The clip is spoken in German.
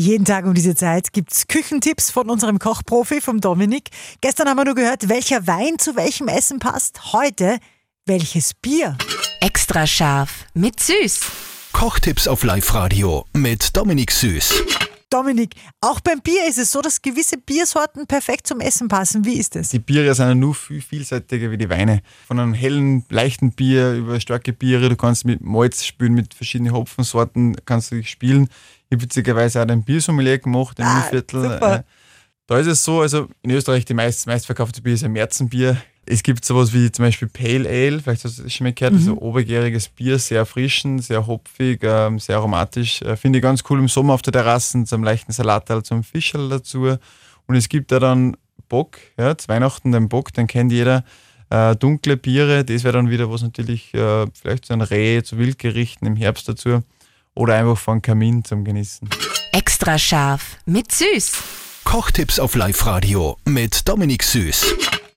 Jeden Tag um diese Zeit gibt's Küchentipps von unserem Kochprofi, vom Dominik. Gestern haben wir nur gehört, welcher Wein zu welchem Essen passt. Heute welches Bier. Extra scharf mit Süß. Kochtipps auf Live-Radio mit Dominik Süß. Dominik, auch beim Bier ist es so, dass gewisse Biersorten perfekt zum Essen passen. Wie ist es? Die Biere sind ja nur viel vielseitiger wie die Weine. Von einem hellen, leichten Bier über starke Biere, du kannst mit Malz spielen, mit verschiedenen Hopfensorten kannst du dich spielen. Ich habe witzigerweise auch ein Biersommelier gemacht im Ah, Viertel. super. Da ist es so, also in Österreich die meist, meistverkaufte Bier ist ein Märzenbier. Es gibt sowas wie zum Beispiel Pale Ale, vielleicht hast du das schon mal gehört, also obergäriges Bier, sehr erfrischend, sehr hopfig, ähm, sehr aromatisch. Äh, Finde ich ganz cool im Sommer auf der Terrasse, zum leichten Salat, zum Fischerl dazu. Und es gibt da dann Bock, ja, zu Weihnachten den Bock, den kennt jeder. Äh, dunkle Biere, das wäre dann wieder was natürlich, äh, vielleicht so ein Reh zu Wildgerichten im Herbst dazu. Oder einfach von Kamin zum Genießen. Extra scharf mit Süß. Kochtipps auf Live-Radio mit Dominik Süß.